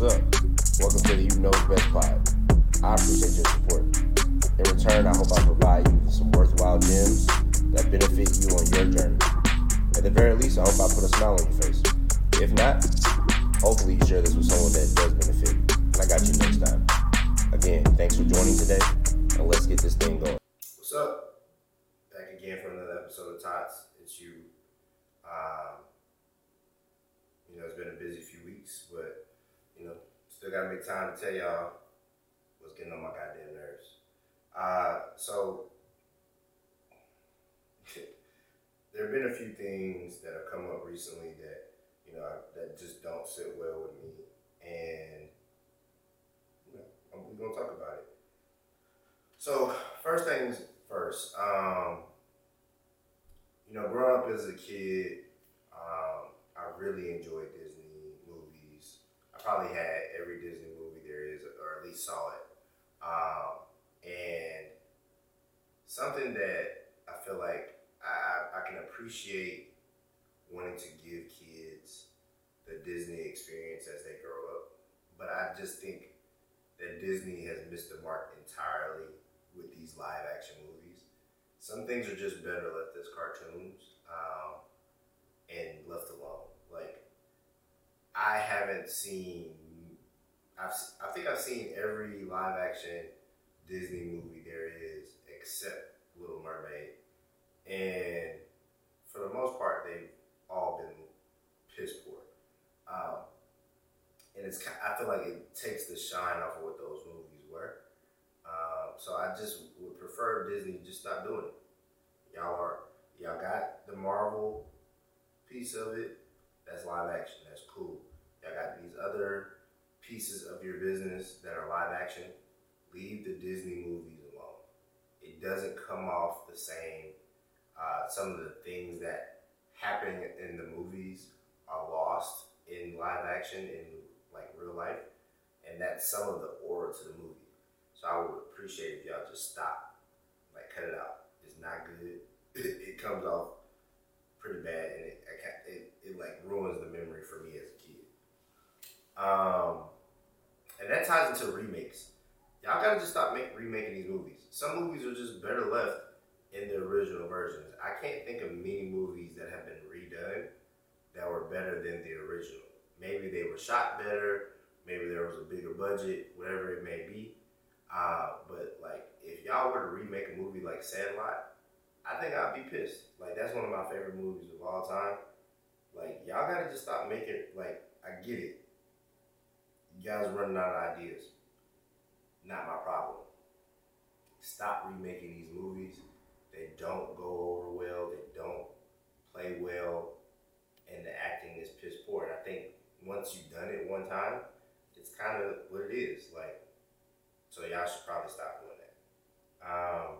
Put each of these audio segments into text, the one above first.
What's up? Welcome to the Hube Knows Best Pod. I appreciate your support. In return, I hope I provide you with some worthwhile gems that benefit you on your journey. At the very least, I hope I put a smile on your face. If not, hopefully you share this with someone that does benefit. And I got you next time. Again, thanks for joining today, and let's get this thing going. What's up? Back again for another episode of Tots. It's you. Um, you know, it's been a busy few weeks, but you know, still gotta make time to tell y'all what's getting on my goddamn nerves. Uh, so there have been a few things that have come up recently that you know that just don't sit well with me, and you know, we're gonna talk about it. So first things first, um, you know, growing up as a kid, um, I really enjoyed movies. Probably had every Disney movie there is, or at least saw it. Um, and something that I feel like I, I can appreciate wanting to give kids the Disney experience as they grow up, but I just think that Disney has missed the mark entirely with these live action movies. Some things are just better left as cartoons um, and left alone. I haven't seen. I've, I think I've seen every live action Disney movie there is except Little Mermaid, and for the most part, they've all been piss poor. Um, and it's I feel like it takes the shine off of what those movies were. Um, so I just would prefer Disney just stop doing it. Y'all are y'all got the Marvel piece of it. That's live action. That's cool. Y'all got these other pieces of your business that are live action. Leave the Disney movies alone. It doesn't come off the same. Uh, some of the things that happen in the movies are lost in live action in like real life, and that's some of the aura to the movie. So I would appreciate if y'all just stop, like cut it out. It's not good. It, comes off pretty bad, and it, it it like ruins the memory for me as a kid. Um, and that ties into remakes. Y'all gotta just stop make, remaking these movies. Some movies are just better left in the original versions. I can't think of many movies that have been redone that were better than the original. Maybe they were shot better, maybe there was a bigger budget, whatever it may be. Uh, but like, if y'all were to remake a movie like Sandlot, I think I'd be pissed. Like, that's one of my favorite movies of all time. Like, y'all gotta just stop making. Like, I get it. Guys running out of ideas. Not my problem. Stop remaking these movies. They don't go over well. They don't play well and the acting is piss poor. And I think once you've done it one time, it's kind of what it is. Like, so y'all should probably stop doing that. Um,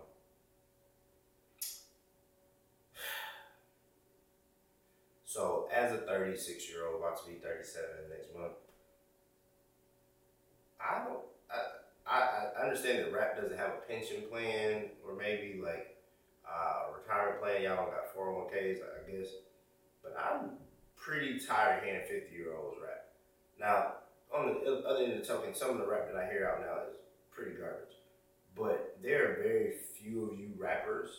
so as a 36 year old, about to be 37 next month, I don't. I, I, understand that rap doesn't have a pension plan or maybe like a retirement plan. Y'all don't got 401ks, I guess. But I'm pretty tired of hearing 50 year olds rap. Now, on the other end of the token, some of the rap that I hear out now is pretty garbage. But there are very few of you rappers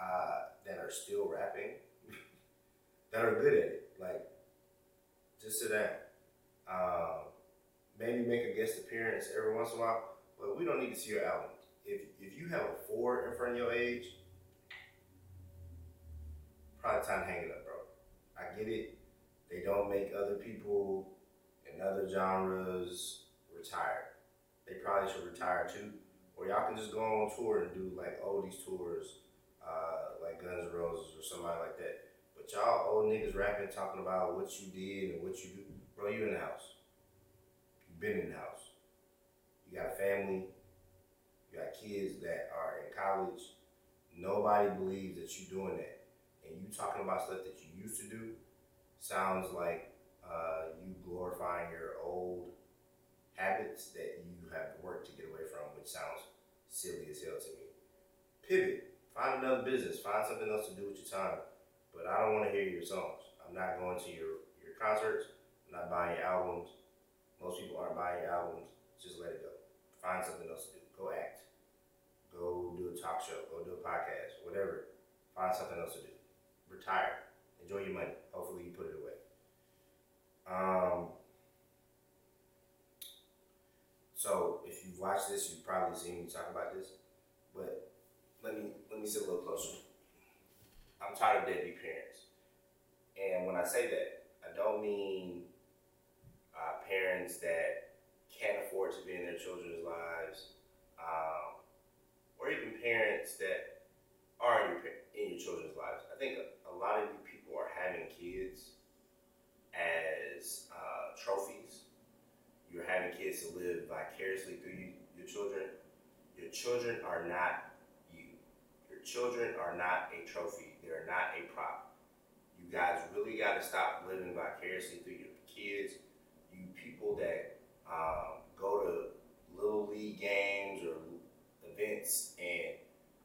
uh, that are still rapping that are good at it. Like, just sit down. Um, maybe make a guest appearance every once in a while, but we don't need to see your album. If, if you have a four in front of your age, probably time to hang it up, bro. I get it. They don't make other people in other genres retire. They probably should retire too. Or y'all can just go on tour and do like oldies tours, uh, like Guns N' Roses or somebody like that. But y'all old niggas rapping, talking about what you did and what you do. Bro, you in the house. You been in the house. You got a family. You got kids that are in college. Nobody believes that you're doing that and you talking about stuff that you used to do sounds like uh, you glorifying your old habits that you have worked to get away from, which sounds silly as hell to me. Pivot, find another business, find something else to do with your time. But I don't want to hear your songs. I'm not going to your, your concerts. I'm not buying your albums. Most people aren't buying your albums. Just let it go. Find something else to do. Go act. Go do a talk show. Go do a podcast. Whatever. Find something else to do. Retire. Enjoy your money. Hopefully you put it away. Um. So if you've watched this, you've probably seen me talk about this. But let me let me sit a little closer. I'm tired of deadbeat parents. And when I say that, I don't mean uh, parents that can't to be in their children's lives, um, or even parents that are in your, in your children's lives. I think a, a lot of you people are having kids as uh, trophies. You're having kids to live vicariously through you, your children. Your children are not you. Your children are not a trophy. They're not a prop. You guys really got to stop living vicariously through your kids. You people that um, go to little league games or events and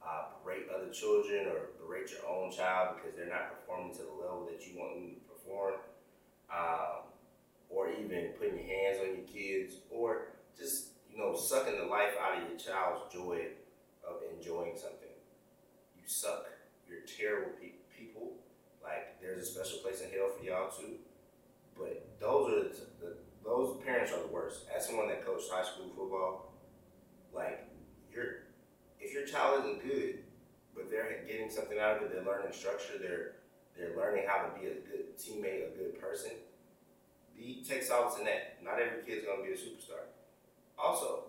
uh, berate other children or berate your own child because they're not performing to the level that you want them to perform, um, or even putting your hands on your kids, or just you know sucking the life out of your child's joy of enjoying something. You suck. You're terrible pe- people. Like there's a special place in hell for y'all too. But those are the, the those parents are the worst. As someone that coached high school football, like you're if your child isn't good, but they're getting something out of it, they're learning structure, they're they're learning how to be a good teammate, a good person. Be take solace in that. Not every kid's gonna be a superstar. Also,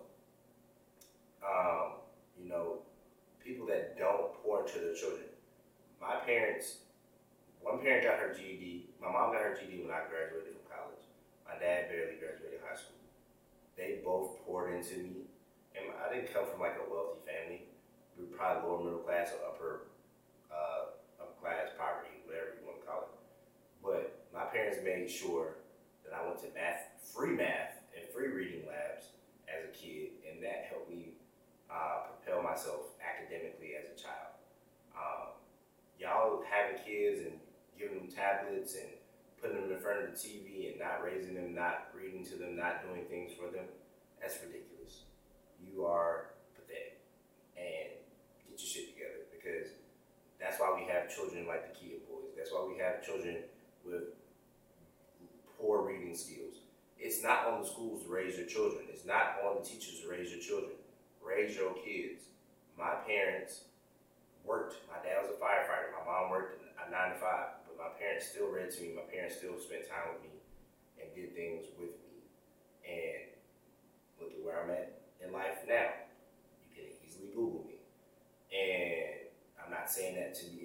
um, you know, people that don't pour into their children. My parents, one parent got her GED. My mom got her GED when I graduated from college. My dad barely graduated high school. They both poured into me, and I didn't come from like a wealthy probably lower middle class or upper uh, upper class poverty, whatever you want to call it. But my parents made sure that I went to math, free math, and free reading labs as a kid, and that helped me uh, propel myself academically as a child. Um, y'all having kids and giving them tablets and putting them in front of the TV and not raising them, not reading to them, not doing things for them, that's ridiculous. You are pathetic. And get your shit together because that's why we have children like the Kia boys. That's why we have children with poor reading skills. It's not on the schools to raise your children. It's not on the teachers to raise your children. Raise your kids. My parents worked. My dad was a firefighter. My mom worked a nine to five but my parents still read to me. My parents still spent time with me and did things with me. And look at where I'm at in life now. You can easily Google me. And I'm not saying that to be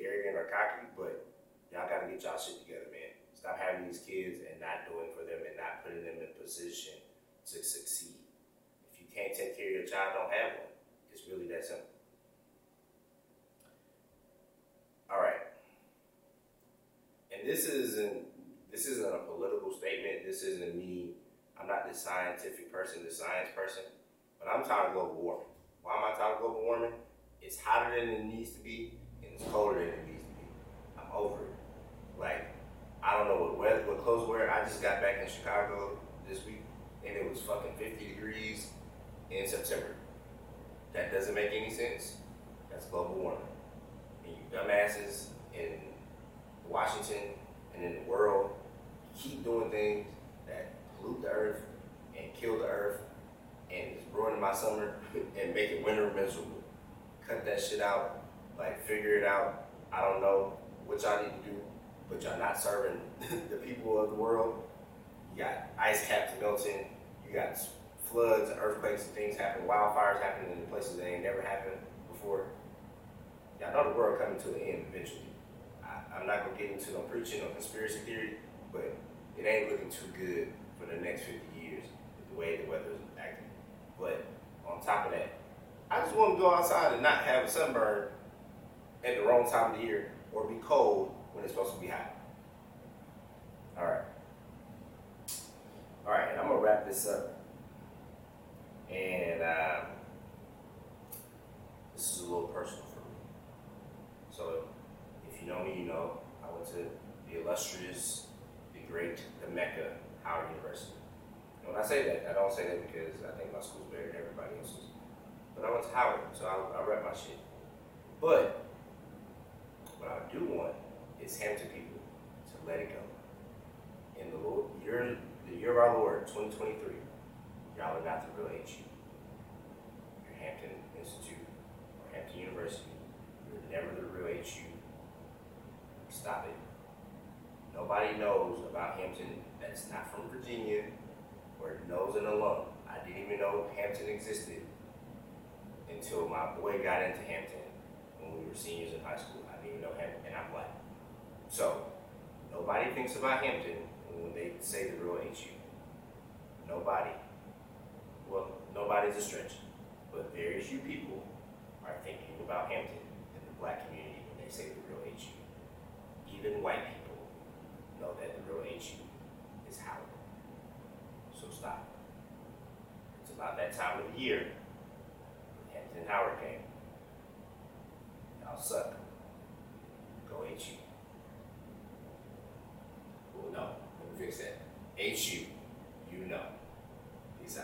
cocky, but y'all got to get y'all shit together, man. Stop having these kids and not doing for them and not putting them in position to succeed. If you can't take care of your child, don't have one. It's really that simple. All right and this isn't this isn't a political statement. This isn't me. I'm not the scientific person, the science person, but I'm tired of global warming. Why am I tired of global warming? It's hotter than it needs to be, and it's colder than it needs to be. Over it. Like, I don't know what weather, what clothes wear. I just got back in Chicago this week, and it was fucking 50 degrees in September. That doesn't make any sense. That's global warming. And you dumbasses in Washington and in the world keep doing things that pollute the earth and kill the earth and it's ruining my summer and making winter miserable. Cut that shit out. Like figure it out. I don't know what y'all need to do, but y'all not serving the people of the world. You got ice caps melting. You got floods and earthquakes and things happening, wildfires happening in places that ain't never happened before. Y'all know the world coming to an end eventually. I'm not gonna get into no preaching or conspiracy theory, but it ain't looking too good for the next 50 years with the way the weather is acting. But on top of that, I just want to go outside and not have a sunburn at the wrong time of the year or be cold when it's supposed to be hot. All right. All right, and I'm gonna wrap this up. And um, this is a little personal for me. So if you know me, you know I went to the illustrious, the great, the Mecca, Howard University. And when I say that, I don't say that because I think my school's better than everybody else's. But I went to Howard, so I, I rep my shit. But what I do want is Hampton people to let it go. In the Lord, year, the year of our Lord, 2023, y'all are not the real HU. You're Hampton Institute or Hampton University. You're never the real HU. Stop it. Nobody knows about Hampton that's not from Virginia or knows an alum. I didn't even know Hampton existed until my boy got into Hampton when we were seniors in high school. I didn't even know Hampton, and I'm black. So, nobody thinks about Hampton when they say the real HU. Nobody. Well, nobody's a stretch, but very few people are thinking about Hampton in the black community when they say the real HU. Even white people know that the real HU is Howard. So stop. It's about that time of the year. Hampton Howard game. Y'all